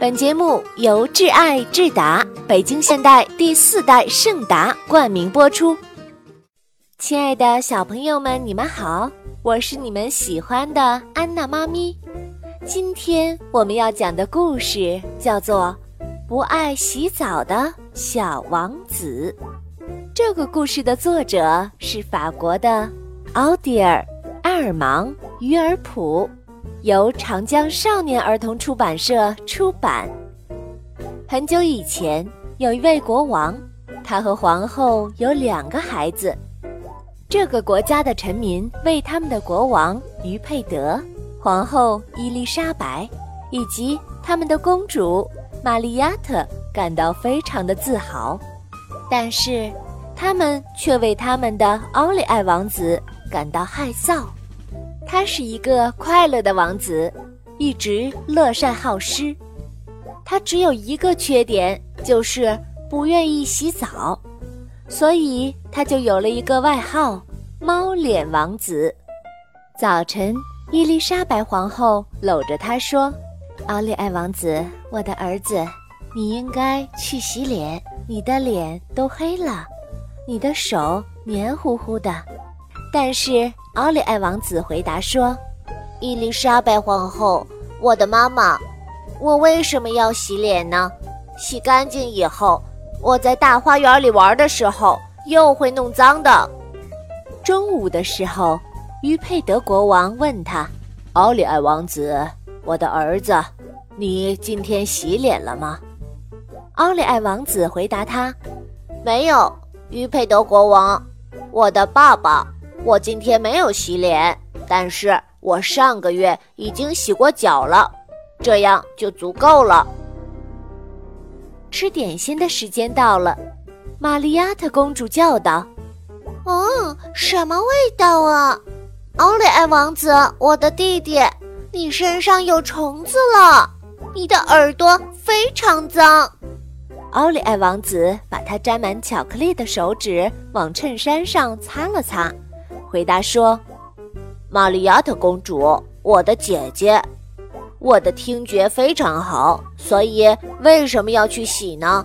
本节目由挚爱智达北京现代第四代圣达冠名播出。亲爱的小朋友们，你们好，我是你们喜欢的安娜妈咪。今天我们要讲的故事叫做《不爱洗澡的小王子》。这个故事的作者是法国的奥迪尔·埃尔芒·于尔普。由长江少年儿童出版社出版。很久以前，有一位国王，他和皇后有两个孩子。这个国家的臣民为他们的国王于佩德、皇后伊丽莎白以及他们的公主玛丽亚特感到非常的自豪，但是他们却为他们的奥利艾王子感到害臊。他是一个快乐的王子，一直乐善好施。他只有一个缺点，就是不愿意洗澡，所以他就有了一个外号——猫脸王子。早晨，伊丽莎白皇后搂着他说：“奥利艾王子，我的儿子，你应该去洗脸，你的脸都黑了，你的手黏糊糊的。”但是。奥利艾王子回答说：“伊丽莎白皇后，我的妈妈，我为什么要洗脸呢？洗干净以后，我在大花园里玩的时候又会弄脏的。”中午的时候，于佩德国王问他：“奥利艾王子，我的儿子，你今天洗脸了吗？”奥利艾王子回答他：“没有。”于佩德国王，我的爸爸。我今天没有洗脸，但是我上个月已经洗过脚了，这样就足够了。吃点心的时间到了，玛利亚特公主叫道：“哦，什么味道啊？奥利艾王子，我的弟弟，你身上有虫子了，你的耳朵非常脏。”奥利艾王子把他沾满巧克力的手指往衬衫上擦了擦。回答说：“玛利亚特公主，我的姐姐，我的听觉非常好，所以为什么要去洗呢？”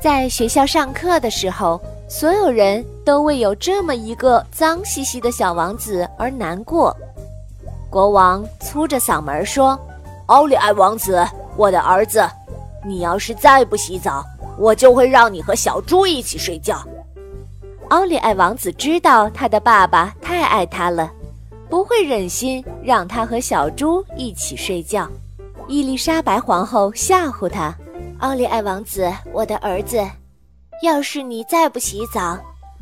在学校上课的时候，所有人都为有这么一个脏兮兮的小王子而难过。国王粗着嗓门说：“奥利艾王子，我的儿子，你要是再不洗澡，我就会让你和小猪一起睡觉。”奥利艾王子知道他的爸爸太爱他了，不会忍心让他和小猪一起睡觉。伊丽莎白皇后吓唬他：“奥利艾王子，我的儿子，要是你再不洗澡，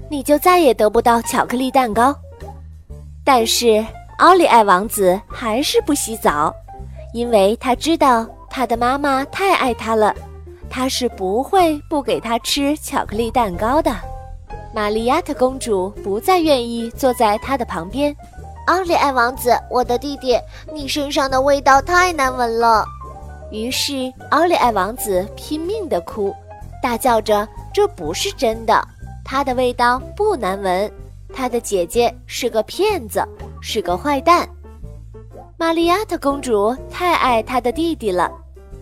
你就再也得不到巧克力蛋糕。”但是奥利艾王子还是不洗澡，因为他知道他的妈妈太爱他了，他是不会不给他吃巧克力蛋糕的。玛丽亚特公主不再愿意坐在他的旁边。奥利艾王子，我的弟弟，你身上的味道太难闻了。于是奥利艾王子拼命地哭，大叫着：“这不是真的，他的味道不难闻。他的姐姐是个骗子，是个坏蛋。”玛丽亚特公主太爱她的弟弟了，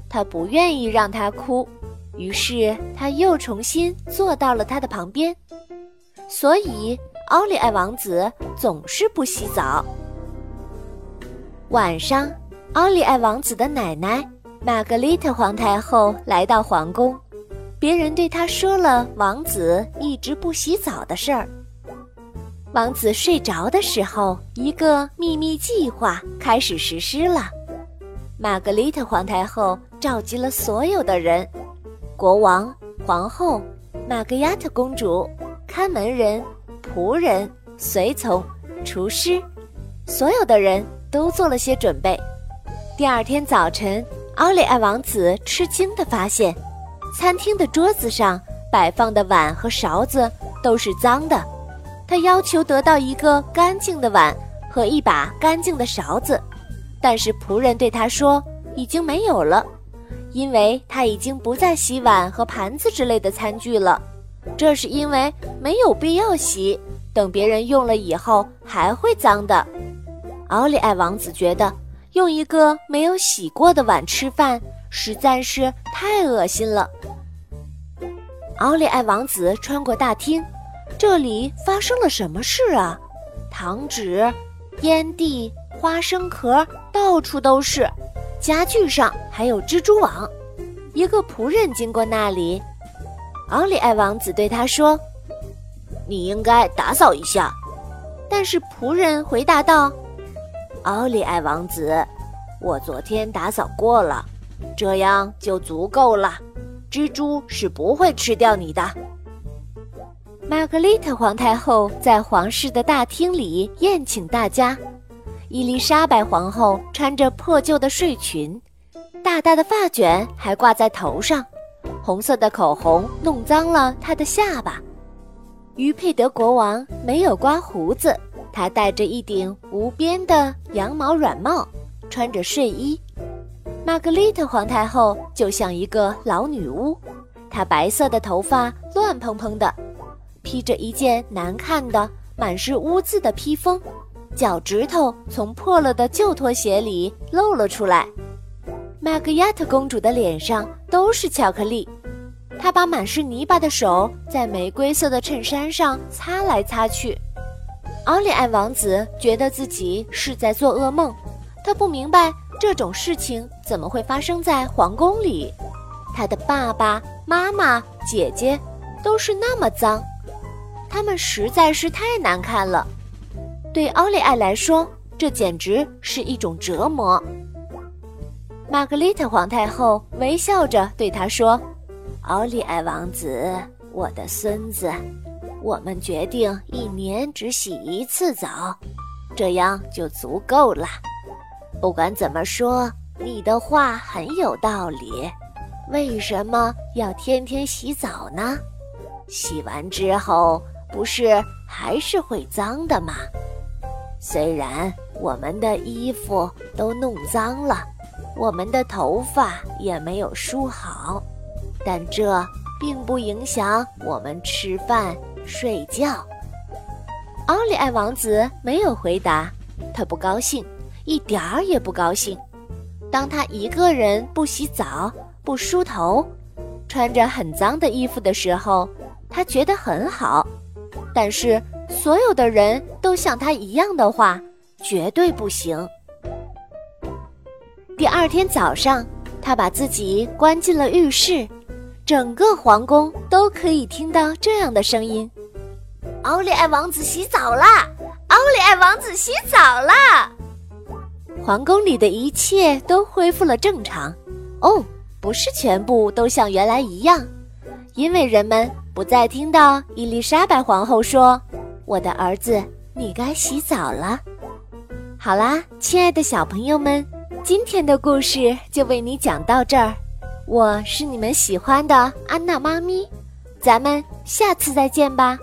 她不愿意让他哭，于是她又重新坐到了他的旁边。所以，奥利艾王子总是不洗澡。晚上，奥利艾王子的奶奶玛格丽特皇太后来到皇宫，别人对她说了王子一直不洗澡的事儿。王子睡着的时候，一个秘密计划开始实施了。玛格丽特皇太后召集了所有的人：国王、皇后、玛格亚特公主。看门人、仆人、随从、厨师，所有的人都做了些准备。第二天早晨，奥利艾王子吃惊地发现，餐厅的桌子上摆放的碗和勺子都是脏的。他要求得到一个干净的碗和一把干净的勺子，但是仆人对他说已经没有了，因为他已经不再洗碗和盘子之类的餐具了。这是因为没有必要洗，等别人用了以后还会脏的。奥利艾王子觉得用一个没有洗过的碗吃饭，实在是太恶心了。奥利艾王子穿过大厅，这里发生了什么事啊？糖纸、烟蒂、花生壳到处都是，家具上还有蜘蛛网。一个仆人经过那里，奥利艾王子对他说：“你应该打扫一下。”但是仆人回答道：“奥利艾王子，我昨天打扫过了，这样就足够了。”蜘蛛是不会吃掉你的。玛格丽特皇太后在皇室的大厅里宴请大家。伊丽莎白皇后穿着破旧的睡裙，大大的发卷还挂在头上，红色的口红弄脏了她的下巴。于佩德国王没有刮胡子，他戴着一顶无边的羊毛软帽，穿着睡衣。玛格丽特皇太后就像一个老女巫，她白色的头发乱蓬蓬的，披着一件难看的、满是污渍的披风，脚趾头从破了的旧拖鞋里露了出来。玛格亚特公主的脸上都是巧克力，他把满是泥巴的手在玫瑰色的衬衫上擦来擦去。奥利艾王子觉得自己是在做噩梦，他不明白。这种事情怎么会发生在皇宫里？他的爸爸妈妈、姐姐都是那么脏，他们实在是太难看了。对奥利艾来说，这简直是一种折磨。玛格丽特皇太后微笑着对他说：“奥利艾王子，我的孙子，我们决定一年只洗一次澡，这样就足够了。”不管怎么说，你的话很有道理。为什么要天天洗澡呢？洗完之后不是还是会脏的吗？虽然我们的衣服都弄脏了，我们的头发也没有梳好，但这并不影响我们吃饭、睡觉。奥利艾王子没有回答，他不高兴。一点儿也不高兴。当他一个人不洗澡、不梳头，穿着很脏的衣服的时候，他觉得很好。但是所有的人都像他一样的话，绝对不行。第二天早上，他把自己关进了浴室，整个皇宫都可以听到这样的声音：“奥利艾王子洗澡啦！奥利艾王子洗澡啦！”皇宫里的一切都恢复了正常，哦，不是全部都像原来一样，因为人们不再听到伊丽莎白皇后说：“我的儿子，你该洗澡了。”好啦，亲爱的小朋友们，今天的故事就为你讲到这儿，我是你们喜欢的安娜妈咪，咱们下次再见吧。